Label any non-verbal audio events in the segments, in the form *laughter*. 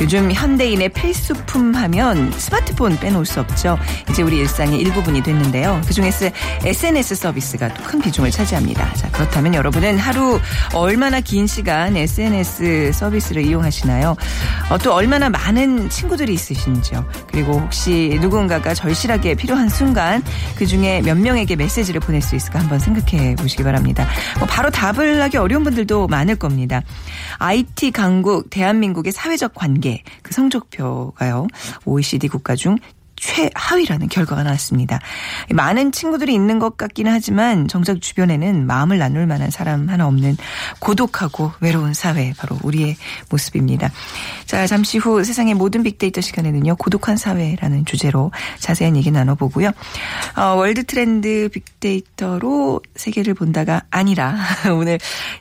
요즘 현대인의 필수품 하면 스마트폰 빼놓을 수 없죠. 이제 우리 일상의 일부분이 됐는데요. 그중에서 SNS 서비스가 또 큰 비중을 차지합니다. 자, 그렇다면 여러분은 하루 얼마나 긴 시간 SNS 서비스를 이용하시나요? 어, 또 얼마나 많은 친구들이 있으신지요? 그리고 혹시 누군가가 절실하게 필요한 순간 그 중에 몇 명에게 메시지를 보낼 수 있을까 한번 생각해 보시기 바랍니다. 뭐 바로 답을 하기 어려운 분들도 많을 겁니다. IT 강국 대한민국의 사회적 관계 그 성적표가요. OECD 국가 중 최하위라는 결과가 나왔습니다. 많은 친구들이 있는 것 같기는 하지만 정작 주변에는 마음을 나눌 만한 사람 하나 없는 고독하고 외로운 사회 바로 우리의 모습입니다. 자 잠시 후 세상의 모든 빅데이터 시간에는요 고독한 사회라는 주제로 자세한 얘기 나눠보고요. 어, 월드 트렌드 빅데이터로 세계를 본다가 아니라 *laughs* 오늘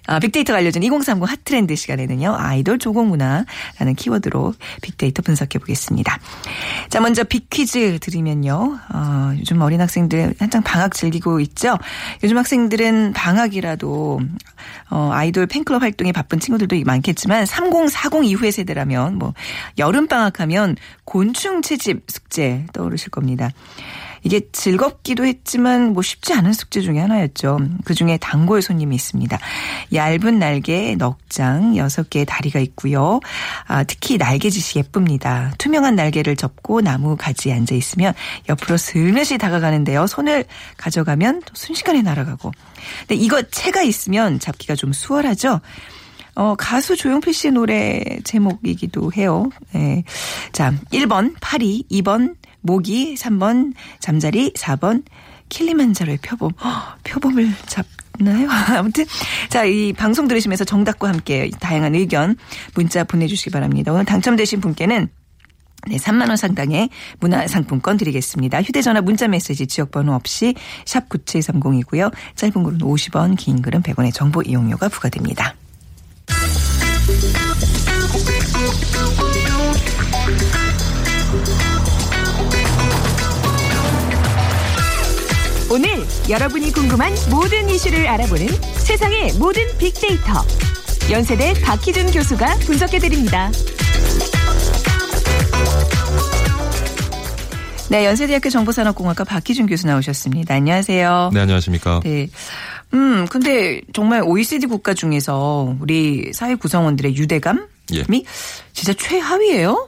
아, 빅데이터가 알려준 2030 핫트렌드 시간에는요 아이돌 조공 문화라는 키워드로 빅데이터 분석해 보겠습니다. 자 먼저 빅퀴즈 드리면요. 어, 요즘 어린 학생들 한창 방학 즐기고 있죠. 요즘 학생들은 방학이라도 어, 아이돌 팬클럽 활동에 바쁜 친구들도 많겠지만 3040 이후의 세대라면 뭐 여름 방학하면 곤충 채집 숙제 떠오르실 겁니다. 이게 즐겁기도 했지만 뭐 쉽지 않은 숙제 중에 하나였죠. 그 중에 단골 손님이 있습니다. 얇은 날개 넉장 6개의 다리가 있고요. 아, 특히 날개짓이 예쁩니다. 투명한 날개를 접고 나무 가지에 앉아 있으면 옆으로 슬며시 다가가는데요. 손을 가져가면 또 순식간에 날아가고. 근데 이거 채가 있으면 잡기가 좀 수월하죠. 어, 가수 조용필 씨의 노래 제목이기도 해요. 예. 자, 1번 파리, 2번 모기, 3번 잠자리, 4번 킬리만자로의 표범. 허, 표범을 잡나요? *laughs* 아무튼 자, 이 방송 들으시면서 정답과 함께 다양한 의견 문자 보내 주시기 바랍니다. 오늘 당첨되신 분께는 네, 3만 원 상당의 문화상품권 드리겠습니다. 휴대전화 문자메시지 지역번호 없이 샵 9730이고요. 짧은 글은 50원, 긴 글은 100원의 정보 이용료가 부과됩니다. 오늘 여러분이 궁금한 모든 이슈를 알아보는 세상의 모든 빅데이터. 연세대 박희준 교수가 분석해드립니다. 네, 연세대학교 정보산업공학과 박희준 교수 나오셨습니다. 안녕하세요. 네, 안녕하십니까. 네. 음, 근데 정말 OECD 국가 중에서 우리 사회 구성원들의 유대감이 예. 진짜 최하위예요?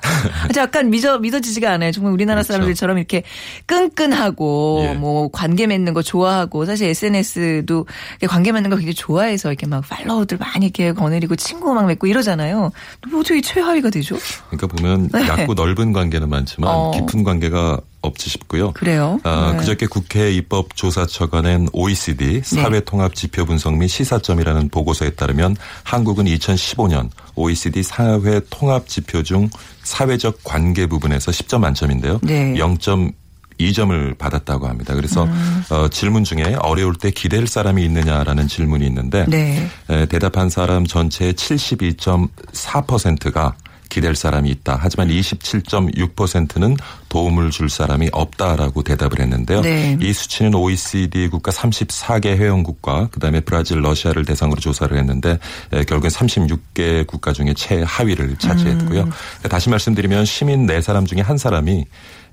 *laughs* 약간 믿어, 믿어지지가 않아요. 정말 우리나라 그렇죠. 사람들처럼 이렇게 끈끈하고 예. 뭐 관계 맺는 거 좋아하고 사실 SNS도 관계 맺는 거 굉장히 좋아해서 이렇게 막 팔로워들 많이 이렇게 거느리고 친구 막 맺고 이러잖아요. 뭐 어떻게 최하위가 되죠? 그러니까 보면 네. 얕고 넓은 관계는 많지만 어. 깊은 관계가 없지 싶고요. 그래요? 아, 네. 그저께 국회 입법조사처가 낸 OECD 사회통합지표 분석 및 시사점이라는 보고서에 따르면 한국은 2015년 OECD 사회 통합지표 중 사회적 관계 부분에서 10점 만점인데요. 네. 0점 2점을 받았다고 합니다. 그래서 음. 어, 질문 중에 어려울 때 기댈 사람이 있느냐라는 질문이 있는데 네. 에, 대답한 사람 전체의 72.4%가 기댈 사람이 있다. 하지만 27.6%는 도움을 줄 사람이 없다라고 대답을 했는데요. 네. 이 수치는 OECD 국가 34개 회원국과 그다음에 브라질, 러시아를 대상으로 조사를 했는데 에, 결국엔 36개 국가 중에 최하위를 차지했고요. 음. 다시 말씀드리면 시민 네 사람 중에 한 사람이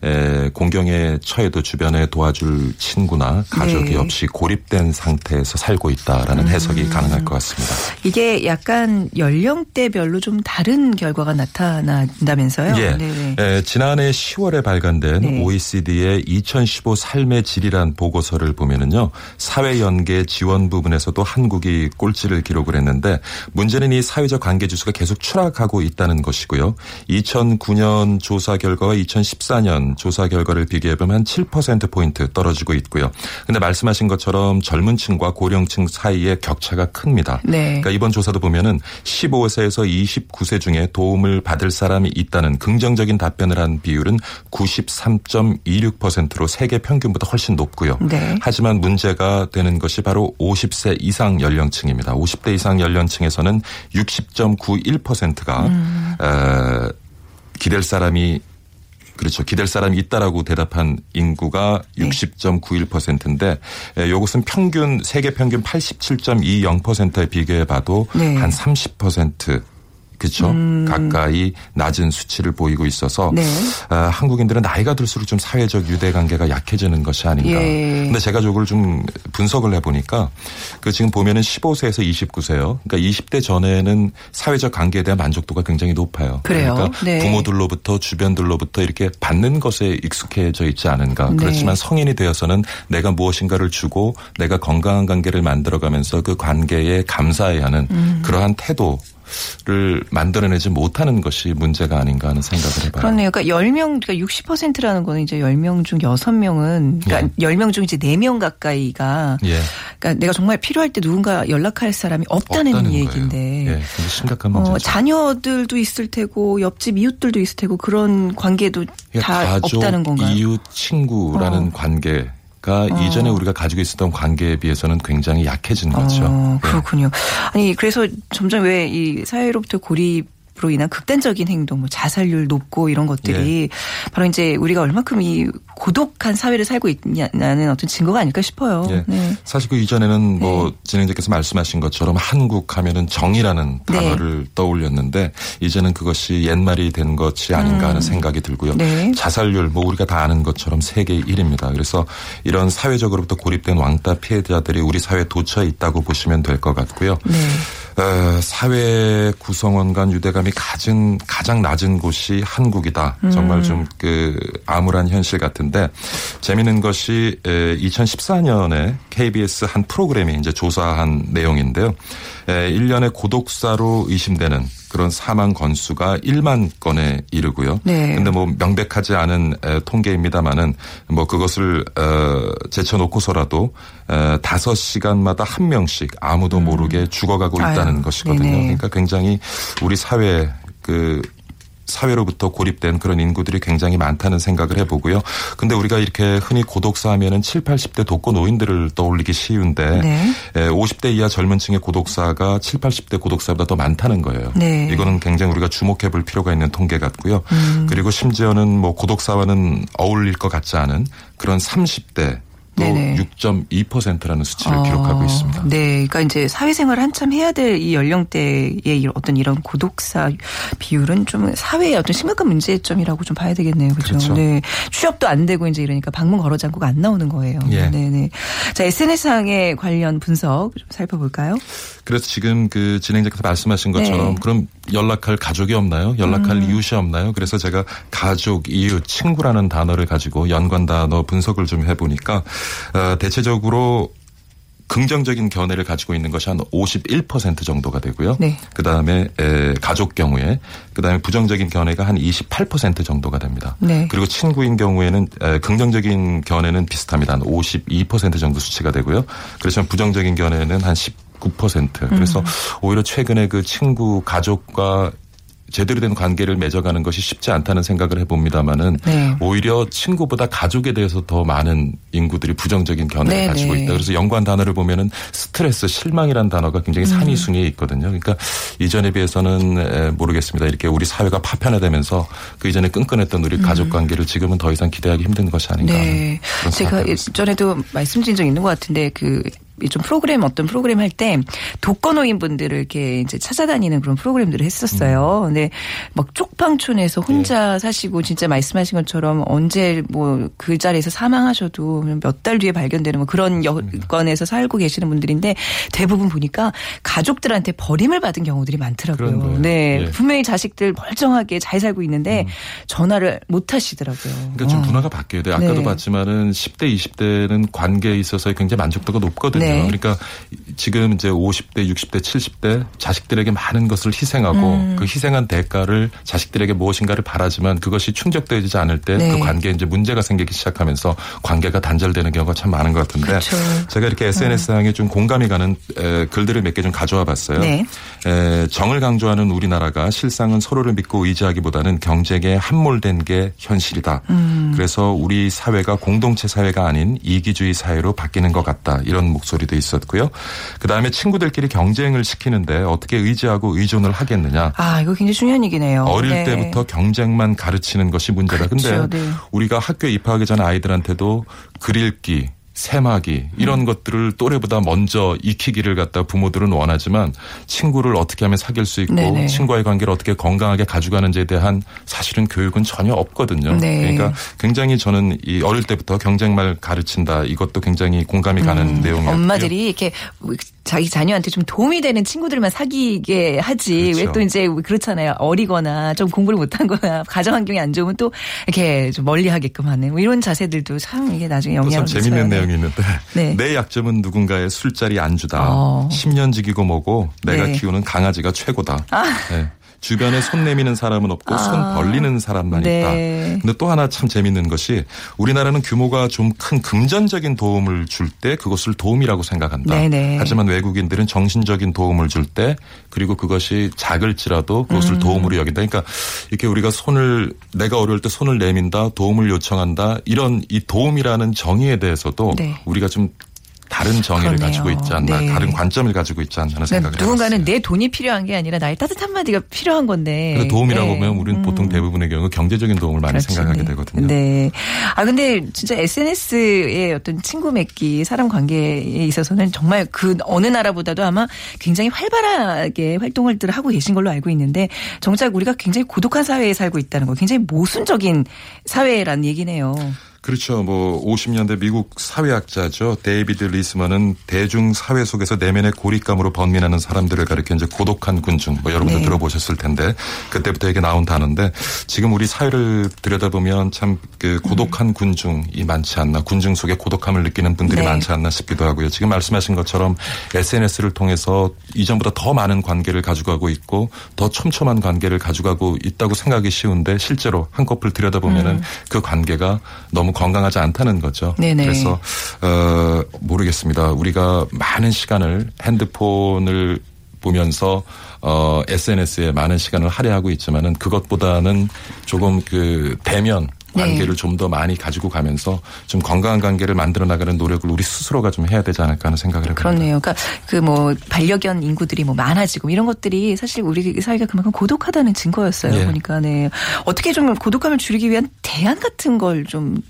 에, 공경에 처해도 주변에 도와줄 친구나 가족이 네. 없이 고립된 상태에서 살고 있다라는 음. 해석이 가능할 것 같습니다. 이게 약간 연령대별로 좀 다른 결과가 나타난다면서요? 예. 네네. 에, 지난해 10월에 발간된 네. OECD의 2015 삶의 질이란 보고서를 보면은요. 사회 연계 지원 부분에서도 한국이 꼴찌를 기록을 했는데 문제는 이 사회적 관계 지수가 계속 추락하고 있다는 것이고요. 2009년 조사 결과와 2014년 조사 결과를 비교해 보면 한7% 포인트 떨어지고 있고요. 근데 말씀하신 것처럼 젊은 층과 고령층 사이의 격차가 큽니다. 네. 그러니까 이번 조사도 보면은 15세에서 29세 중에 도움을 받을 사람이 있다는 긍정적인 답변을 한 비율은 93.26%로 세계 평균보다 훨씬 높고요. 네. 하지만 문제가 되는 것이 바로 50세 이상 연령층입니다. 50대 이상 연령층에서는 60.91%가 음. 에, 기댈 사람이 그렇죠. 기댈 사람이 있다라고 대답한 인구가 네. 60.91%인데 이것은 평균 세계 평균 87.20%에 비교해 봐도 네. 한30% 그렇죠. 가까이 낮은 수치를 보이고 있어서 음. 네. 아, 한국인들은 나이가 들수록 좀 사회적 유대 관계가 약해지는 것이 아닌가. 예. 근데 제가 저걸 좀 분석을 해 보니까 그 지금 보면은 15세에서 29세요. 그러니까 20대 전에는 사회적 관계에 대한 만족도가 굉장히 높아요. 그래요? 그러니까 네. 부모들로부터 주변들로부터 이렇게 받는 것에 익숙해져 있지 않은가. 네. 그렇지만 성인이 되어서는 내가 무엇인가를 주고 내가 건강한 관계를 만들어가면서 그 관계에 감사해야 하는 음. 그러한 태도. 를 만들어내지 못하는 것이 문제가 아닌가 하는 생각을 해봐요. 그렇네요. 그러니까 10명, 그러니까 60%라는 거는 이제 10명 중 6명은, 그러니까 10명 중 이제 4명 가까이가, 예. 그러니까 내가 정말 필요할 때 누군가 연락할 사람이 없다는, 없다는 얘기인데. 예, 심각한 문제죠. 어, 자녀들도 있을 테고 옆집 이웃들도 있을 테고 그런 관계도 다 그러니까 가족, 없다는 건가요? 이웃, 친구라는 어. 관계 가 이전에 우리가 가지고 있었던 관계에 비해서는 굉장히 약해진 거죠. 어, 예. 그렇군요. 아니 그래서 점점 왜 이 사회로부터 고립 으 로 인한 극단적인 행동, 뭐 자살률 높고 이런 것들이 예. 바로 이제 우리가 얼마큼 이 고독한 사회를 살고 있냐는 어떤 증거가 아닐까 싶어요. 예. 네. 사실 그 이전에는 뭐 진행자께서 말씀하신 것처럼 한국 하면은 정이라는 네. 단어를 떠올렸는데 이제는 그것이 옛말이 된 것이 아닌가 하는 생각이 들고요. 음. 네. 자살률 뭐 우리가 다 아는 것처럼 세계 1위입니다. 그래서 이런 사회적으로부터 고립된 왕따 피해자들이 우리 사회에 도처에 있다고 보시면 될 것 같고요. 네. 어, 사회 구성원 간 유대감 이 가장 가장 낮은 곳이 한국이다. 정말 좀 그 암울한 현실 같은데 재미있는 것이 2014년에 KBS 한 프로그램이 이제 조사한 내용인데요. 1년에 고독사로 의심되는 그런 사망 건수가 1만 건에 이르고요. 네. 근데 뭐 명백하지 않은 에, 통계입니다만은 뭐 그것을 어, 제쳐놓고서라도 에, 5시간마다 한 명씩 아무도 모르게 죽어가고 있다는 음. 아유, 것이거든요. 네네. 그러니까 굉장히 우리 사회 그 사회로부터 고립된 그런 인구들이 굉장히 많다는 생각을 해보고요. 근데 우리가 이렇게 흔히 고독사 하면은 7, 80대 독거 노인들을 떠올리기 쉬운데 네. 에, 50대 이하 젊은 층의 고독사가 7, 80대 고독사보다 더 많다는 거예요. 네. 이거는 굉장히 우리가 주목해 볼 필요가 있는 통계 같고요. 음. 그리고 심지어는 뭐 고독사와는 어울릴 것 같지 않은 그런 30대 또 네네. 6.2%라는 수치를 어, 기록하고 있습니다. 네, 그러니까 이제 사회생활 한참 해야 될 이 연령대의 이 어떤 이런 고독사 비율은 좀 사회의 어떤 심각한 문제점이라고 좀 봐야 되겠네요, 그렇죠? 그렇죠. 네, 취업도 안 되고 이제 이러니까 방문 걸어 잠그가 안 나오는 거예요. 예. 네, 네. 자, SNS 상의 관련 분석 좀 살펴볼까요? 그래서 지금 그 진행자께서 말씀하신 것처럼 네. 그럼 연락할 가족이 없나요? 연락할 이웃이 없나요? 그래서 제가 가족, 이웃, 친구라는 단어를 가지고 연관 단어 분석을 좀 해보니까 어, 대체적으로 긍정적인 견해를 가지고 있는 것이 한 51% 정도가 되고요. 네. 그 다음에 가족 경우에 그 다음에 부정적인 견해가 한 28% 정도가 됩니다. 네. 그리고 친구인 경우에는 에, 긍정적인 견해는 비슷합니다. 한 52% 정도 수치가 되고요. 그렇지만 부정적인 견해는 한 19%. 그래서 음. 오히려 최근에 그 친구 가족과 제대로 된 관계를 맺어가는 것이 쉽지 않다는 생각을 해봅니다만은 네. 오히려 친구보다 가족에 대해서 더 많은 인구들이 부정적인 견해를 네, 가지고 네. 있다. 그래서 연관 단어를 보면은 스트레스, 실망이라는 단어가 굉장히 음. 산이 순위에 있거든요. 그러니까 이전에 비해서는 에, 모르겠습니다. 이렇게 우리 사회가 파편화되면서 그 이전에 끈끈했던 우리 가족 관계를 지금은 더 이상 기대하기 힘든 것이 아닌가 네. 제가 생각이 있습니다. 전에도 말씀드린 적 있는 것 같은데 그 좀 프로그램 어떤 프로그램 할 때 독거노인 분들을 이렇게 이제 찾아다니는 그런 프로그램들을 했었어요. 음. 근데 막 쪽방촌에서 혼자 예. 사시고 진짜 말씀하신 것처럼 언제 뭐 그 자리에서 사망하셔도 몇 달 뒤에 발견되는 뭐 그런 여건에서 살고 계시는 분들인데 대부분 보니까 가족들한테 버림을 받은 경우들이 많더라고요. 네. 예. 분명히 자식들 멀쩡하게 잘 살고 있는데 전화를 못 하시더라고요. 그러니까 좀 어. 문화가 바뀌어야 돼요. 아까도 네. 봤지만은 10대, 20대는 관계에 있어서 굉장히 만족도가 높거든요. 네. 그러니까 지금 이제 50대, 60대, 70대 자식들에게 많은 것을 희생하고 음. 그 희생한 대가를 자식들에게 무엇인가를 바라지만 그것이 충족되지 않을 때그 네. 관계에 이제 문제가 생기기 시작하면서 관계가 단절되는 경우가 참 많은 것 같은데 그렇죠. 제가 이렇게 SNS상에 좀 공감이 가는 에, 글들을 몇 개 좀 가져와 봤어요. 네. 에, 정을 강조하는 우리나라가 실상은 서로를 믿고 의지하기보다는 경쟁에 함몰된 게 현실이다. 음. 그래서 우리 사회가 공동체 사회가 아닌 이기주의 사회로 바뀌는 것 같다. 이런 목소리 도 있었고요. 그 다음에 친구들끼리 경쟁을 시키는데 어떻게 의지하고 의존을 하겠느냐. 아, 이거 굉장히 중요한 얘기네요. 어릴 네. 때부터 경쟁만 가르치는 것이 문제다. 근데 그렇죠. 네. 우리가 학교에 입학하기 전에 아이들한테도 글읽기, 세마기 이런 음. 것들을 또래보다 먼저 익히기를 갖다 부모들은 원하지만 친구를 어떻게 하면 사귈 수 있고 네네. 친구와의 관계를 어떻게 건강하게 가져가는지에 대한 사실은 교육은 전혀 없거든요. 네. 그러니까 굉장히 저는 이 어릴 때부터 경쟁말 가르친다 이것도 굉장히 공감이 가는 내용이에요. 엄마들이 이렇게 자기 자녀한테 좀 도움이 되는 친구들만 사귀게 하지. 그렇죠. 왜또 이제 그렇잖아요. 어리거나 좀 공부를 못한 거나 *laughs* 가정 환경이 안 좋으면 또 이렇게 좀 멀리 하게끔 하는 뭐 이런 자세들도 참 이게 나중에 또 영향을 참 재밌는 미쳐요. 내용이 있는데 네. 내 약점은 누군가의 술자리 안주다. 어. 10년 지기고 뭐고 내가 네. 키우는 강아지가 최고다. 네. 주변에 손 내미는 사람은 없고 손 벌리는 사람만 아. 네. 있다. 근데 또 하나 참 재밌는 것이 우리나라는 규모가 좀 큰 금전적인 도움을 줄 때 그것을 도움이라고 생각한다. 네네. 하지만 외국인들은 정신적인 도움을 줄 때 그리고 그것이 작을지라도 그것을 음. 도움으로 여긴다. 그러니까 이렇게 우리가 손을 내가 어려울 때 손을 내민다, 도움을 요청한다 이런 이 도움이라는 정의에 대해서도 네. 우리가 좀 다른 정의를 그러네요. 가지고 있지 않나, 네. 다른 관점을 가지고 있지 않나 하는 그러니까 생각을 누군가는 해봤어요. 내 돈이 필요한 게 아니라 나의 따뜻한 마디가 필요한 건데. 도움이라고 네. 보면 우리는 보통 대부분의 경우 경제적인 도움을 많이 그렇지. 생각하게 네. 되거든요. 네. 아 근데 진짜 SNS의 어떤 친구 맺기, 사람 관계에 있어서는 정말 그 어느 나라보다도 아마 굉장히 활발하게 활동을 하고 계신 걸로 알고 있는데 정작 우리가 굉장히 고독한 사회에 살고 있다는 거, 굉장히 모순적인 사회라는 얘기네요. 그렇죠. 뭐 50년대 미국 사회학자죠. 데이비드 리스먼은 대중 사회 속에서 내면의 고립감으로 번민하는 사람들을 가리켜 이제 고독한 군중 뭐 여러분들 네. 들어보셨을 텐데 그때부터 이게 나온 단어인데 지금 우리 사회를 들여다보면 참 그 고독한 군중이 많지 않나 군중 속에 고독함을 느끼는 분들이 네. 많지 않나 싶기도 하고요. 지금 말씀하신 것처럼 SNS를 통해서 이전보다 더 많은 관계를 가져가고 있고 더 촘촘한 관계를 가져가고 있다고 생각이 쉬운데 실제로 한꺼풀 들여다보면은 그 관계가 너무 건강하지 않다는 거죠. 음. 네네. 그래서 어 모르겠습니다. 우리가 많은 시간을 핸드폰을 보면서 어 SNS에 많은 시간을 할애하고 있지만은 그것보다는 조금 그 대면 네. 관계를 좀 더 많이 가지고 가면서 좀 건강한 관계를 만들어 나가는 노력을 우리 스스로가 좀 해야 되지 않을까 하는 생각을 해봅니다. 그렇네요. 그러니까 그 뭐 반려견 인구들이 뭐 많아지고 이런 것들이 사실 우리 사회가 그만큼 고독하다는 증거였어요. 예. 보니까 네. 어떻게 좀 고독함을 줄이기 위한 대안 같은 걸 좀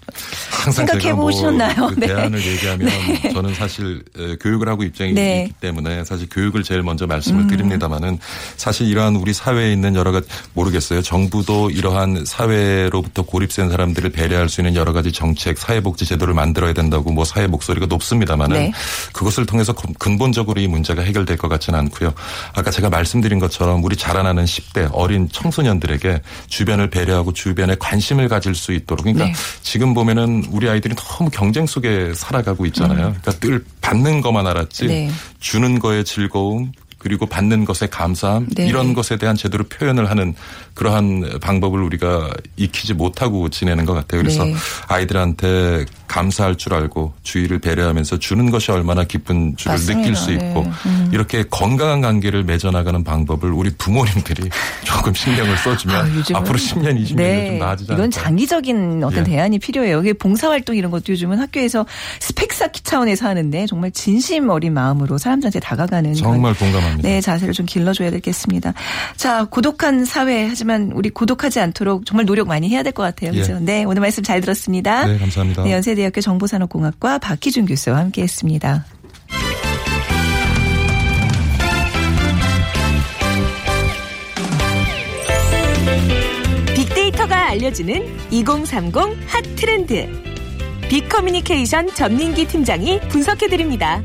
생각해 뭐 보셨나요? 그 *laughs* 네. 대안을 얘기하면 저는 사실 에, 교육을 하고 입장이 네. 있기 때문에 사실 교육을 제일 먼저 말씀을 음. 드립니다만은 사실 이러한 우리 사회에 있는 여러 가지 모르겠어요. 정부도 이러한 사회로부터 고립된 사람들을 배려할 수 있는 여러 가지 정책, 사회복지 제도를 만들어야 된다고 뭐 사회 목소리가 높습니다만은 네. 그것을 통해서 근- 근본적으로 이 문제가 해결될 것 같지는 않고요. 아까 제가 말씀드린 것처럼 우리 자라나는 10대 어린 청소년들에게 주변을 배려하고 주변에 관심을 가질 수 있도록 그러니까 네. 지금 보면은 우리 아이들이 너무 경쟁 속에 살아가고 있잖아요. 그러니까 늘 받는 것만 알았지 음. 네. 주는 거에 즐거움 그리고 받는 것에 감사함 네. 이런 것에 대한 제대로 표현을 하는 그러한 방법을 우리가 익히지 못하고 지내는 것 같아요. 그래서 네. 아이들한테 감사할 줄 알고 주의를 배려하면서 주는 것이 얼마나 기쁜 줄을 맞습니다. 느낄 수 있고 네. 음. 이렇게 건강한 관계를 맺어나가는 방법을 우리 부모님들이 *laughs* 조금 신경을 써주면 아, 앞으로 10년, 20년 네. 좀 나아지지 이건 않을까. 장기적인 어떤 예. 대안이 필요해요. 이게 봉사활동 이런 것도 요즘은 학교에서 스펙 쌓기 차원에서 하는데 정말 진심 어린 마음으로 사람들한테 다가가는 정말 공감합니다. 네, 자세를 좀 길러줘야 되겠습니다. 자, 고독한 사회 하지만 하지만 우리 고독하지 않도록 정말 노력 많이 해야 될 것 같아요. 그죠? 예. 네, 오늘 말씀 잘 들었습니다. 네, 감사합니다. 네, 연세대학교 정보산업공학과 박희준 교수와 함께 했습니다. 빅데이터가 알려주는 2030 핫트렌드. 빅커뮤니케이션 전민기 팀장이 분석해드립니다.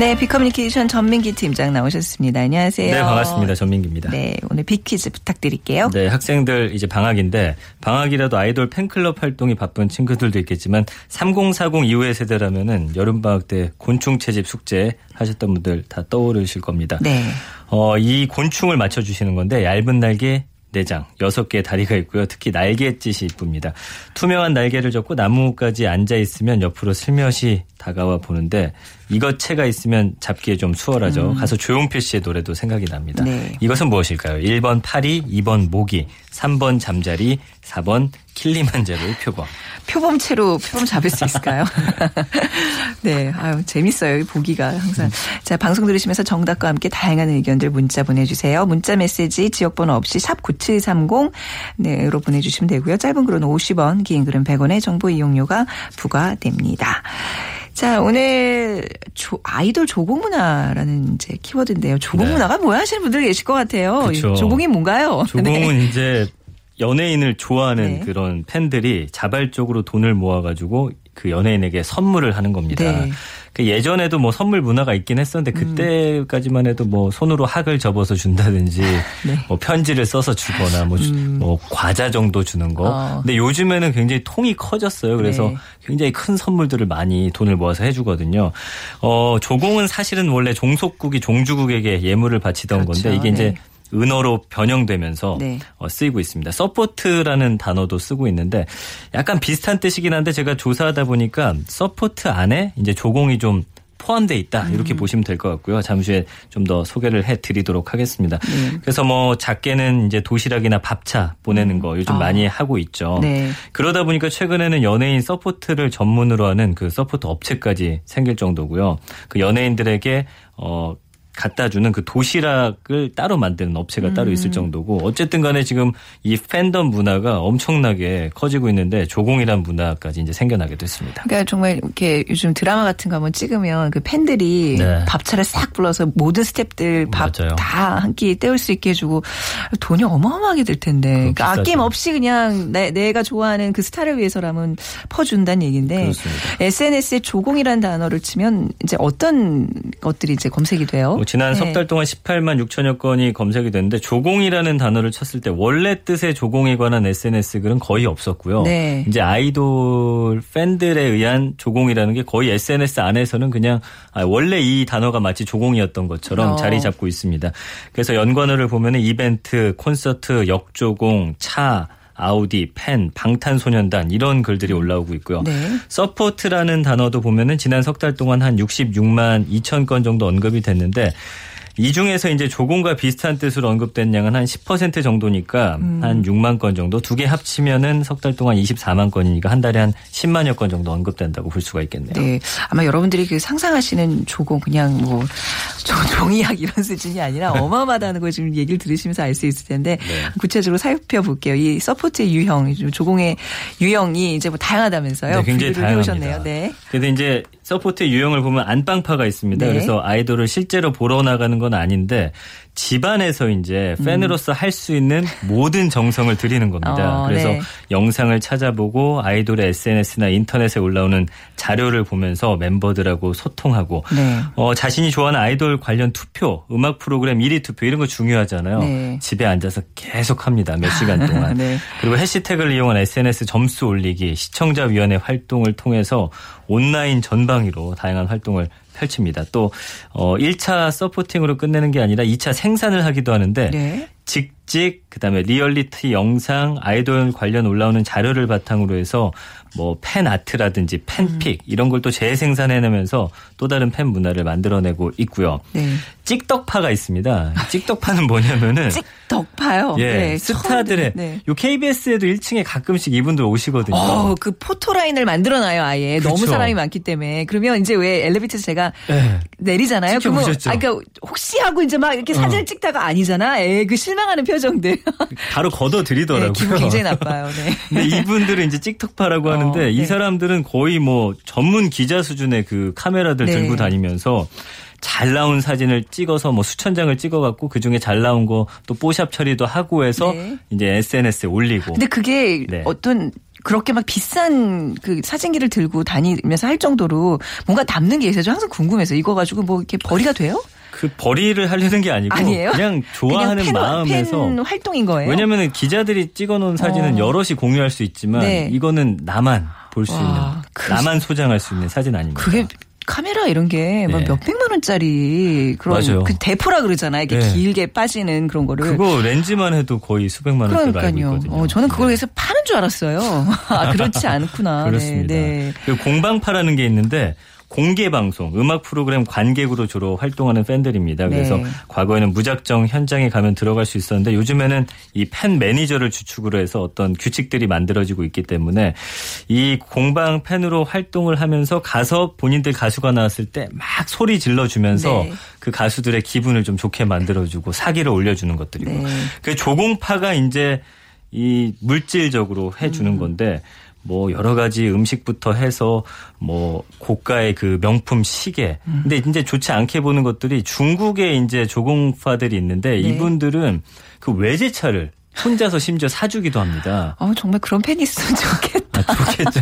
네, 빅커뮤니케이션 전민기 팀장 나오셨습니다. 안녕하세요. 네, 반갑습니다. 전민기입니다. 네, 오늘 빅퀴즈 부탁드릴게요. 네, 학생들 이제 방학인데 방학이라도 아이돌 팬클럽 활동이 바쁜 친구들도 있겠지만 3040 이후의 세대라면은 여름 방학 때 곤충 채집 숙제 하셨던 분들 다 떠오르실 겁니다. 네. 어, 이 곤충을 맞춰 주시는 건데 얇은 날개 내장, 여섯 개의 다리가 있고요. 특히 날갯짓이 이쁩니다. 투명한 날개를 접고 나무까지 앉아 있으면 옆으로 슬며시 다가와 보는데 이것체가 있으면 잡기에 좀 수월하죠. 가수 조용필 씨의 노래도 생각이 납니다. 네. 이것은 무엇일까요? 1번 파리, 2번 모기, 3번 잠자리, 4번 킬리만자로의 표범. 표범체로 표범 잡을 수 있을까요? *laughs* 네, 아유 재밌어요. 이 보기가 항상. 자, 방송 들으시면서 정답과 함께 다양한 의견들 문자 보내주세요. 문자 메시지 지역번호 없이 샵 #9730 네로 보내주시면 되고요. 짧은 글은 50원, 긴 글은 100원의 정보 이용료가 부과됩니다. 자, 오늘 조, 아이돌 조공 문화라는 이제 키워드인데요. 조공문화가 뭐야 하시는 분들 계실 것 같아요. 그쵸. 조공이 뭔가요? *laughs* 조공은 네. 이제 연예인을 좋아하는 네. 그런 팬들이 자발적으로 돈을 모아가지고 그 연예인에게 선물을 하는 겁니다. 네. 음. 그 예전에도 뭐 선물 문화가 있긴 했었는데 그때까지만 해도 뭐 손으로 학을 접어서 준다든지 *laughs* 네. 뭐 편지를 써서 주거나 뭐, 주- 뭐 과자 정도 주는 거. 어. 근데 요즘에는 굉장히 통이 커졌어요. 그래서 네. 굉장히 큰 선물들을 많이 돈을 모아서 해주거든요. 어, 조공은 사실은 원래 종속국이 종주국에게 예물을 바치던 그렇죠. 건데 이게 이제 네. 은어로 변형되면서 네. 어, 쓰이고 있습니다. 서포트라는 단어도 쓰고 있는데 약간 비슷한 뜻이긴 한데 제가 조사하다 보니까 서포트 안에 이제 조공이 좀 포함돼 있다 음. 이렇게 보시면 될 것 같고요. 잠시 후에 좀 더 소개를 해드리도록 하겠습니다. 네. 그래서 뭐 작게는 이제 도시락이나 밥차 보내는 거 요즘 아. 많이 하고 있죠. 네. 그러다 보니까 최근에는 연예인 서포트를 전문으로 하는 그 서포트 업체까지 생길 정도고요. 그 연예인들에게 어 갖다 주는 그 도시락을 따로 만드는 업체가 따로 음. 있을 정도고 어쨌든 간에 지금 이 팬덤 문화가 엄청나게 커지고 있는데 조공이란 문화까지 이제 생겨나게 됐습니다. 그러니까 정말 이렇게 요즘 드라마 같은 거 한번 찍으면 그 팬들이 네. 밥차를 싹 불러서 모든 스탭들 밥. 다 한 끼 때울 수 있게 해주고 돈이 어마어마하게 들 텐데 그러니까 비싸죠. 아낌 없이 그냥 내, 내가 좋아하는 그 스타를 위해서라면 퍼준다는 얘기인데 그렇습니다. SNS에 조공이라는 단어를 치면 이제 어떤 것들이 이제 검색이 돼요? 뭐 지난 네. 석달 동안 18만 6천여 건이 검색이 됐는데 조공이라는 단어를 쳤을 때 원래 뜻의 조공에 관한 SNS 글은 거의 없었고요. 네. 이제 아이돌 팬들에 의한 조공이라는 게 거의 SNS 안에서는 그냥 아, 원래 이 단어가 마치 조공이었던 것처럼 어. 자리 잡고 있습니다. 그래서 연관어를 보면 이벤트, 콘서트, 역조공, 차 아우디, 팬, 방탄소년단 이런 글들이 올라오고 있고요. 네. 서포트라는 단어도 보면은 지난 석 달 동안 한 66만 2천 건 정도 언급이 됐는데 이 중에서 이제 조공과 비슷한 뜻으로 언급된 양은 한 10% 정도니까 음. 한 6만 건 정도 두 개 합치면은 석 달 동안 24만 건이니까 한 달에 한 10만여 건 정도 언급된다고 볼 수가 있겠네요. 네. 아마 여러분들이 그 상상하시는 조공 그냥 뭐 조- 종이학 이런 수준이 아니라 어마어마하다는 걸 지금 얘기를 들으시면서 알 수 있을 텐데 네. 구체적으로 살펴볼게요. 이 서포트의 유형, 조공의 유형이 이제 뭐 다양하다면서요. 네, 굉장히 다양합니다. 해오셨네요. 네. 그래도 이제 서포트의 유형을 보면 안방파가 있습니다. 네. 그래서 아이돌을 실제로 보러 나가는 건 아닌데 집안에서 이제 팬으로서 할 수 있는 모든 정성을 들이는 겁니다. 어, 그래서 네. 영상을 찾아보고 아이돌의 SNS나 인터넷에 올라오는 자료를 보면서 멤버들하고 소통하고 네. 어, 자신이 좋아하는 아이돌 관련 투표, 음악 프로그램 1위 투표 이런 거 중요하잖아요. 네. 집에 앉아서 계속 합니다. 몇 시간 동안. *laughs* 네. 그리고 해시태그를 이용한 SNS 점수 올리기, 시청자 위원회 활동을 통해서 온라인 전방위로 다양한 활동을 펼칩니다. 또 어, 1차 서포팅으로 끝내는 게 아니라 2차 생산을 하기도 하는데 네. 직찍 그다음에 리얼리티 영상 아이돌 관련 올라오는 자료를 바탕으로 해서 뭐 팬 아트라든지 팬픽 이런 걸 또 재생산해내면서 또 다른 팬 문화를 만들어내고 있고요. 네. 찍덕파가 있습니다. 찍덕파는 뭐냐면은 *laughs* 찍덕파요. 예, 네. 스타들의 네. 요 KBS에도 1층에 가끔씩 이분들 오시거든요. 어, 그 포토라인을 만들어놔요, 아예. 너무 그쵸. 사람이 많기 때문에. 그러면 이제 왜 엘리베이터에서 제가 네. 내리잖아요. 그러면? 아, 그러니까 혹시 하고 이제 막 이렇게 사진을 찍다가 아니잖아. 에, 그 실망 하는 표정들. *laughs* 바로 걷어 드리더라고요. 네, 기분 굉장히 나빠요. 네. *laughs* 근데 이분들은 이제 찍톡파라고 하는데 어, 이 네. 사람들은 거의 뭐 전문 기자 수준의 그 카메라들 네. 들고 다니면서 잘 나온 사진을 찍어서 뭐 수천 장을 찍어갖고 그 중에 잘 나온 거 또 뽀샵 처리도 하고 해서 네. 이제 SNS에 올리고. 근데 그게 네. 어떤 그렇게 막 비싼 그 사진기를 들고 다니면서 할 정도로 뭔가 담는 게 있어서 항상 궁금해서 이거 가지고 뭐 이렇게 벌이가 돼요? 그 벌이를 하려는 게 아니고 아니에요? 그냥 좋아하는 그냥 팬, 마음에서 팬 활동인 거예요. 왜냐면은 기자들이 찍어놓은 사진은 어. 여럿이 공유할 수 있지만 네. 이거는 나만 볼수 와, 있는 그- 나만 소장할 수 있는 사진 아닙니까? 그게 카메라 이런 게막 네. 몇백만 원짜리 그런 맞아요. 그 대포라 그러잖아요. 이게 네. 길게 빠지는 그런 거를. 그거 렌즈만 해도 거의 수백만 원대로 알고. 있거든요. 어, 저는 그걸 네. 위해서 파는 줄 알았어요. *laughs* 아, 그렇지 않구나. *laughs* 그렇습니다. 네, 네. 그 공방파라는 게 있는데 공개 방송, 음악 프로그램 관객으로 주로 활동하는 팬들입니다. 그래서 네. 과거에는 무작정 현장에 가면 들어갈 수 있었는데 요즘에는 이 팬 매니저를 주축으로 해서 어떤 규칙들이 만들어지고 있기 때문에 이 공방 팬으로 활동을 하면서 가서 본인들 가수가 나왔을 때 막 소리 질러주면서 네. 그 가수들의 기분을 좀 좋게 만들어주고 사기를 올려주는 것들이고 네. 그 조공파가 이제 이 물질적으로 해주는 건데 뭐 여러 가지 음식부터 해서 뭐 고가의 그 명품 시계. 근데 이제 좋지 않게 보는 것들이 중국에 이제 조공파들이 있는데 네. 이분들은 그 외제차를 혼자서 심지어 사주기도 합니다. 어, 정말 그런 팬이 있으면 좋겠다. 아, 좋겠죠.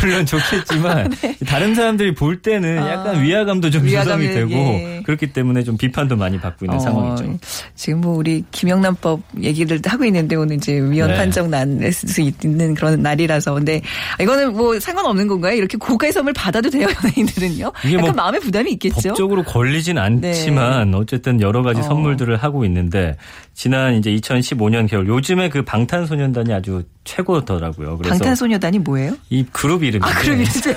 물론 좋겠지만 *laughs* 다른 사람들이 볼 때는 약간 아, 위화감도 좀 조성이 위화감이, 되고 예. 그렇기 때문에 좀 비판도 많이 받고 있는 상황이죠. 지금 뭐 우리 김영란법 얘기를 하고 있는데 오늘 이제 위헌 네. 판정 날 수 있는 그런 날이라서 근데 이거는 뭐 상관없는 건가요? 이렇게 고가의 선물 받아도 돼요 *laughs* 연예인들은요? 이게 약간 뭐 마음의 부담이 있겠죠? 법적으로 걸리진 않지만 어쨌든 여러 가지 어. 선물들을 하고 있는데 지난 이제 2015년 겨울 요즘에 그 방탄소년단이 아주 최고더라고요. 그래서 방탄소녀단이 뭐예요? 이 그룹 이름이 아, 그럼 이제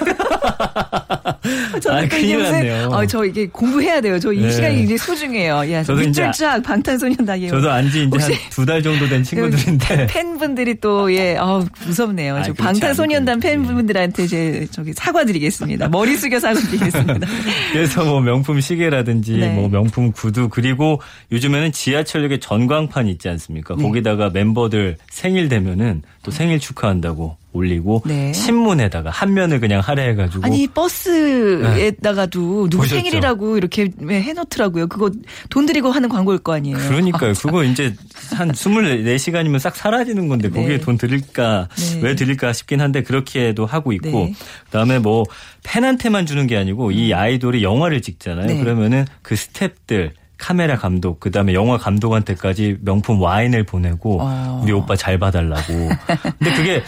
저는 아, 또 큰일 이게 무슨 났네요. 아, 저 이게 공부해야 돼요. 저이 네. 시간이 굉장히 소중해요. 야, 저도 이제 밑줄 쫙 방탄소년단이 저도 안지 이제 한 두 달 정도 된 친구들인데 팬분들이 또, 예, 아우, 무섭네요. 아, 저 그렇지 방탄소년단 거예요. 팬분들한테 이제 저기 사과드리겠습니다. 머리 숙여 사과드리겠습니다. *laughs* 그래서 뭐 명품 시계라든지 네. 뭐 명품 구두 그리고 요즘에는 지하철역에 전광판 있지 않습니까? 네. 거기다가 멤버들 생일 되면은 또 생일 축하한다고 올리고 네. 신문에다가 한 면을 그냥 할애해가지고 아니, 버스에다가도 누구 보셨죠? 생일이라고 이렇게 해놓더라고요. 그거 돈 들이고 하는 광고일 거 아니에요. 그러니까요. 그거 *laughs* 이제 한 24시간이면 싹 사라지는 건데 거기에 네. 돈 드릴까 네. 왜 드릴까 싶긴 한데 그렇게도 하고 있고 네. 그다음에 뭐 팬한테만 주는 게 아니고 이 아이돌이 영화를 찍잖아요. 네. 그러면은 그 스탭들 카메라 감독 그 다음에 영화 감독한테까지 명품 와인을 보내고 어. 우리 오빠 잘 봐달라고. *laughs* 근데 그게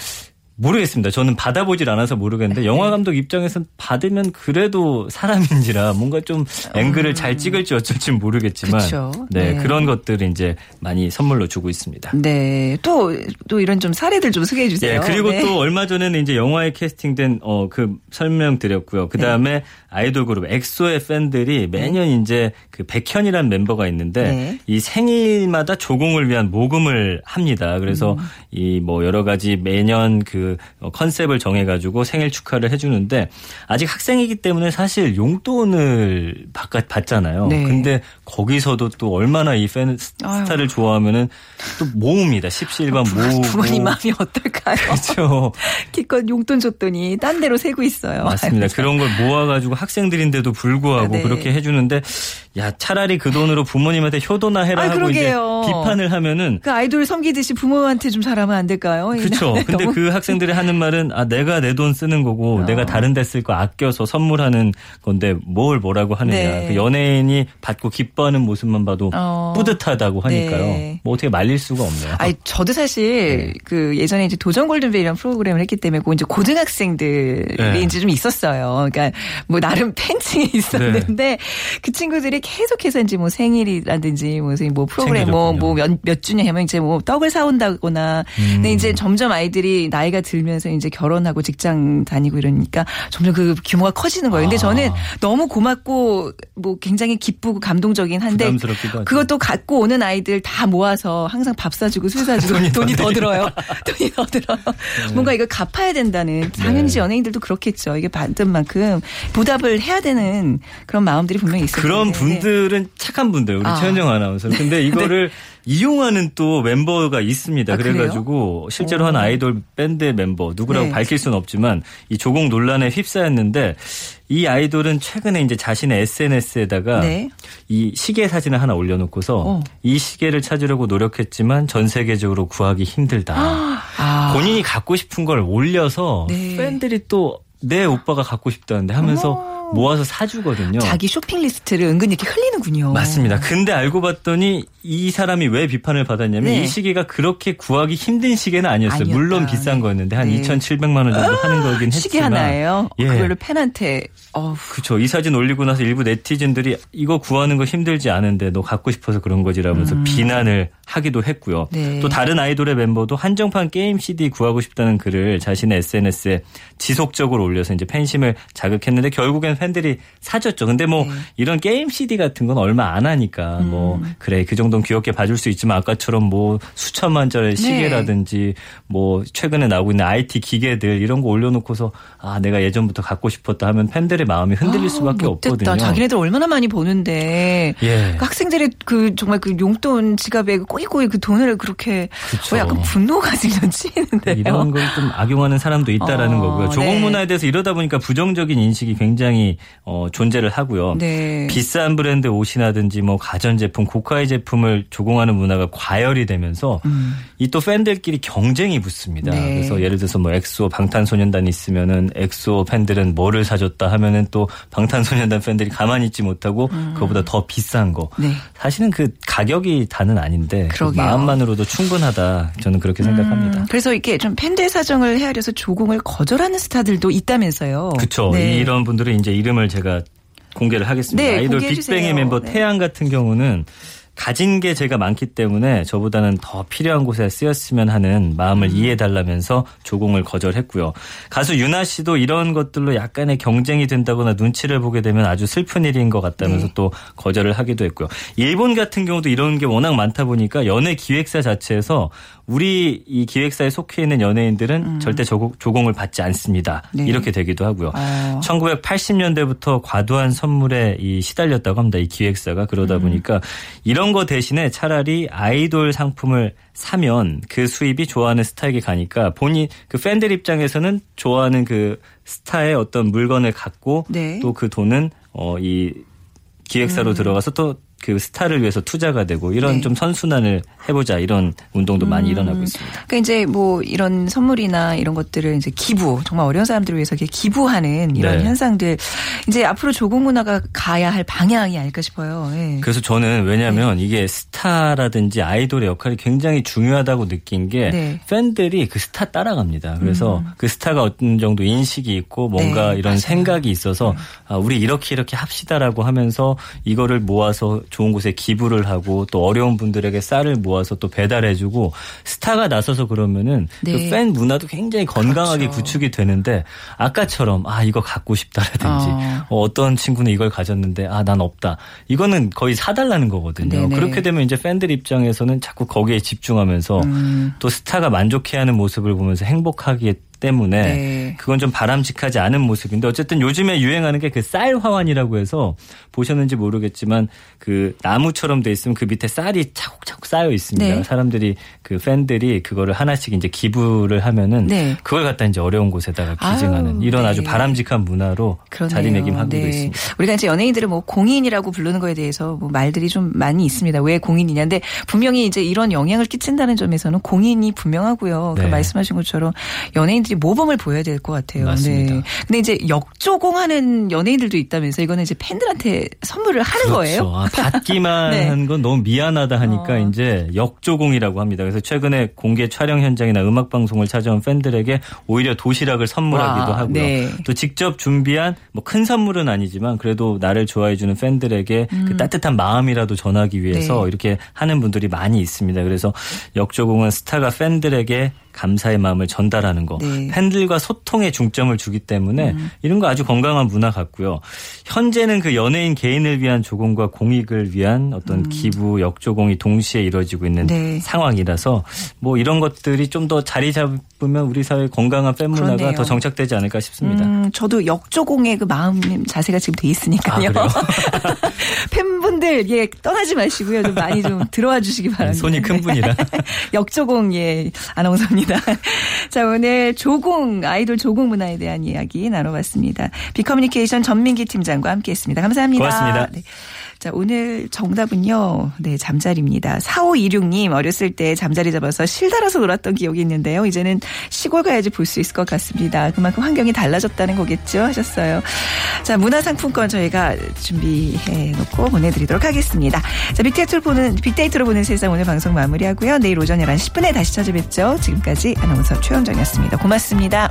모르겠습니다. 저는 받아보질 않아서 모르겠는데 네. 영화 감독 입장에서는 받으면 그래도 사람인지라 뭔가 좀 앵글을 잘 찍을지 어쩔지 모르겠지만 음. 그쵸. 네, 네. 그런 것들을 이제 많이 선물로 주고 있습니다. 네. 또, 또 이런 좀 사례들 좀 소개해 주세요. 예, 그리고 네. 또 얼마 전에는 이제 영화에 캐스팅된 어 그 설명 드렸고요. 그 다음에 아이돌 그룹 엑소의 팬들이 매년 이제 그 백현이라는 멤버가 있는데 네. 이 생일마다 조공을 위한 모금을 합니다. 그래서 음. 이뭐 여러 가지 매년 그 어, 컨셉을 정해가지고 생일 축하를 해주는데 아직 학생이기 때문에 사실 용돈을 바깥 받잖아요. 네. 근데 거기서도 또 얼마나 이 팬 스타를 좋아하면은 또 모읍니다. 십시일반 모으고 부모님 마음이 어떨까요? *laughs* 그렇죠. 기껏 용돈 줬더니 딴 데로 새고 있어요. 맞습니다. 그런 걸 모아가지고 학생들인데도 불구하고 네. 그렇게 해주는데 야 차라리 그 돈으로 부모님한테 효도나 해라 아, 하고 그러게요. 이제 비판을 하면은 그 아이돌 섬기듯이 부모한테 좀 잘하면 안 될까요? 그렇죠. 네, *laughs* 근데 그 학생들이 하는 말은 아 내가 내 돈 쓰는 거고 어. 내가 다른 데 쓸 거 아껴서 선물하는 건데 뭘 뭐라고 하느냐. 네. 그 연예인이 받고 기뻐하는 모습만 봐도 어. 뿌듯하다고 하니까요. 네. 뭐 어떻게 말릴 수가 없네요. 아니 저도 사실 네. 그 예전에 이제 도전 골든벨이라는 프로그램을 했기 때문에 그 이제 고등학생들이 네. 이제 좀 있었어요. 그러니까 뭐 나름 *laughs* 팬층이 있었는데 그 친구들이 계속해서 이제 뭐 생일이라든지 무슨 뭐 프로그램 뭐 챙겨줬군요. 뭐몇 몇 주년 하면 이제 뭐 떡을 사온다거나 근데 이제 점점 아이들이 나이가 들면서 이제 결혼하고 직장 다니고 이러니까 점점 그 규모가 커지는 거예요. 근데 아. 저는 너무 고맙고 뭐 굉장히 기쁘고 감동적인 한데. 그것도 갖고 오는 아이들 다 모아서 항상 밥 사주고 술 사주고 돈이, 더 들어요. 돈이 더 들어. *laughs* 네. 뭔가 이거 갚아야 된다는 당연히 연예인들도 그렇겠죠. 이게 받은 만큼 보답을 해야 되는 그런 마음들이 분명히 있을 그런 텐데. 분들은 착한 분들 우리 아. 최현정 아나운서. 근데 이거를 이용하는 또 멤버가 있습니다. 아, 그래가지고 실제로 한 아이돌 밴드 멤버 누구라고 네. 밝힐 수는 없지만 이 조공 논란에 휩싸였는데 이 아이돌은 최근에 이제 자신의 SNS에다가 네. 이 시계 사진을 하나 올려놓고서 어. 이 시계를 찾으려고 노력했지만 전 세계적으로 구하기 힘들다. *gasps* 아. 본인이 갖고 싶은 걸 올려서 네. 팬들이 또 내 오빠가 갖고 싶다는데 하면서 모아서 사주거든요. 자기 쇼핑 리스트를 은근히 이렇게 흘리는군요. 맞습니다. 근데 알고 봤더니 이 사람이 왜 비판을 받았냐면 네. 이 시계가 그렇게 구하기 힘든 시계는 아니었어요. 아니었다. 물론 비싼 네. 거였는데 한 네. 2,700만 원 정도 하는 거긴 했지만 시계 하나예요. 예. 그걸로 팬한테 어우. 그렇죠. 이 사진 올리고 나서 일부 네티즌들이 이거 구하는 거 힘들지 않은데 너 갖고 싶어서 그런 거지라면서 비난을 하기도 했고요. 음. 네. 또 다른 아이돌의 멤버도 한정판 게임 CD 구하고 싶다는 글을 자신의 SNS에 지속적으로 올려서 이제 팬심을 자극했는데 결국엔 팬들이 사줬죠. 근데 뭐 네. 이런 게임 CD 같은 건 얼마 안 하니까 음. 뭐 그래 그 정도는 귀엽게 봐줄 수 있지만 아까처럼 뭐 수천만 짜리 시계라든지 뭐 최근에 나오고 있는 IT 기계들 이런 거 올려놓고서 아 내가 예전부터 갖고 싶었다 하면 팬들의 마음이 흔들릴 수밖에 아. 없거든요. 자기네들 얼마나 많이 버는데. 예. 그 학생들의 그 정말 그 용돈 지갑에 그 꼬이꼬이 그 돈을 그렇게 그쵸. 뭐 약간 분노가 *laughs* 지금 넘치는데요. 이런 걸 좀 악용하는 사람도 있다라는 어, 거고요. 조공 네. 문화에 대해서 이러다 보니까 부정적인 인식이 굉장히 어, 존재를 하고요. 네. 비싼 브랜드 옷이라든지 뭐 가전 제품, 고가의 제품을 조공하는 문화가 과열이 되면서 이 또 팬들끼리 경쟁이 붙습니다. 음. 네. 그래서 예를 들어서 뭐 엑소 방탄소년단 있으면은 엑소 팬들은 뭐를 사줬다 하면은 또 방탄소년단 팬들이 가만히 있지 못하고 그거보다 더 비싼 거. 네. 사실은 그 가격이 다는 아닌데 그. 마음만으로도 충분하다. 저는 그렇게 생각합니다. 음, 그래서 이렇게 좀 팬들 사정을 헤아려서 조공을 거절하는 스타들도 있다면서요. 그렇죠. 네. 이런 분들은 이제 이름을 제가 공개를 하겠습니다. 네, 아이돌. 빅뱅의 멤버 네. 태양 같은 경우는 가진 게 제가 많기 때문에 저보다는 더 필요한 곳에 쓰였으면 하는 마음을 음. 이해해달라면서 조공을 거절했고요. 가수 유나 씨도 이런 것들로 약간의 경쟁이 된다거나 눈치를 보게 되면 아주 슬픈 일인 것 같다면서 네. 또 거절을 하기도 했고요. 일본 같은 경우도 이런 게 워낙 많다 보니까 연예 기획사 자체에서 우리 이 기획사에 속해 있는 연예인들은 절대 조공, 조공 을 받지 않습니다. 음. 네. 이렇게 되기도 하고요. 어. 1980년대부터 과도한 선물에 이 시달렸다고 합니다. 이 기획사가 음. 그러다 보니까 이런 거 대신에 차라리 아이돌 상품을 사면 그 수입이 좋아하는 스타에게 가니까 본인 그 팬들 입장에서는 좋아하는 그 스타의 어떤 물건을 갖고 네. 또그 돈은 어 이 기획사로 들어가서 또 그 스타를 위해서 투자가 되고 이런 음. 네. 좀 선순환을 해보자 이런 운동도 많이 일어나고 있습니다. 그러니까 이제 뭐 이런 선물이나 이런 것들을 이제 기부 정말 어려운 사람들을 위해서 이렇게 기부하는 이런 네. 현상들 이제 앞으로 조공 문화가 가야 할 방향이 아닐까 싶어요. 예. 그래서 저는 왜냐하면 네. 이게 스타라든지 아이돌의 역할이 굉장히 중요하다고 느낀 게 네. 음. 팬들이 그 스타 따라갑니다. 그래서 그 스타가 어떤 정도 인식이 있고 뭔가 네, 이런 맞아요. 생각이 있어서 아, 우리 이렇게 이렇게 합시다라고 하면서 이거를 모아서 좋은 곳에 기부를 하고 또 어려운 분들에게 쌀을 모아서 또 배달해주고 스타가 나서서 그러면은 네. 그팬 문화도 굉장히 건강하게 그렇죠. 구축이 되는데 아까처럼 아 이거 갖고 싶다라든지 어. 어, 어떤 친구는 이걸 가졌는데 아 난 없다. 이거는 거의 사달라는 거거든요. 네네. 그렇게 되면 이제 팬들 입장에서는 자꾸 거기에 집중하면서 음. 또 스타가 만족해하는 모습을 보면서 행복하기 때문에 네. 그건 좀 바람직하지 않은 모습인데 어쨌든 요즘에 유행하는 게 그 쌀 화환이라고 해서 보셨는지 모르겠지만 그 나무처럼 돼 있으면 그 밑에 쌀이 차곡차곡 쌓여 있습니다. 네. 사람들이 그 팬들이 그거를 하나씩 이제 기부를 하면은 네. 그걸 갖다 이제 어려운 곳에다가 기증하는 아유, 이런 네. 아주 바람직한 문화로 그러네요. 자리매김하고 네. 있습니다. 우리가 이제 연예인들을 뭐 공인이라고 부르는 거에 대해서 뭐 말들이 좀 많이 있습니다. 왜 공인이냐인데 분명히 이제 이런 영향을 끼친다는 점에서는 공인이 분명하고요. 그 네. 말씀하신 것처럼 연예인들이 모범을 보여야 될 것 같아요. 맞습니다. 네. 근데 이제 역조공하는 연예인들도 있다면서 이거는 이제 팬들한테 선물을 하는 거예요? 그렇죠. 아, 받기만 *laughs* 네. 한건 너무 미안하다 하니까 어. 이제 역조공이라고 합니다. 그래서 최근에 공개 촬영 현장이나 음악 방송을 찾아온 팬들에게 오히려 도시락을 선물하기도 와, 하고요. 네. 또 직접 준비한 뭐 큰 선물은 아니지만 그래도 나를 좋아해 주는 팬들에게 그 따뜻한 마음이라도 전하기 위해서 음. 네. 이렇게 하는 분들이 많이 있습니다. 그래서 역조공은 스타가 팬들에게 감사의 마음을 전달하는 거. 네. 네. 팬들과 소통에 중점을 주기 때문에 음. 이런 거 아주 건강한 문화 같고요. 현재는 그 연예인 개인을 위한 조공과 공익을 위한 어떤 기부, 역조공이 동시에 이루어지고 있는 음. 네. 상황이라서 뭐 이런 것들이 좀 더 자리 잡 으면 우리 사회 건강한 팬 문화가 그러네요. 더 정착되지 않을까 싶습니다. 음, 저도 역조공의 그 마음 자세가 지금 돼 있으니까요. 아? *laughs* 팬분들 예 떠나지 마시고요. 좀 많이 좀 들어와 주시기 바랍니다. 네, 손이 큰 분이라. *laughs* 역조공 예 아나운서입니다. *laughs* 자 오늘 조공 아이돌 조공 문화에 대한 이야기 나눠봤습니다. 비커뮤니케이션 전민기 팀장과 함께했습니다. 감사합니다. 고맙습니다. 네. 자 오늘 정답은요. 네 잠자리입니다. 4526님 어렸을 때 잠자리 잡아서 실 달아서 놀았던 기억이 있는데요. 이제는 시골 가야지 볼 수 있을 것 같습니다. 그만큼 환경이 달라졌다는 거겠죠 하셨어요. 자 문화상품권 저희가 준비해 놓고 보내드리도록 하겠습니다. 자 빅데이터로 보는 빅데이터로 보는 세상 오늘 방송 마무리하고요. 내일 오전 11시 10분에 다시 찾아뵙죠. 지금까지 아나운서 최원정이었습니다. 고맙습니다.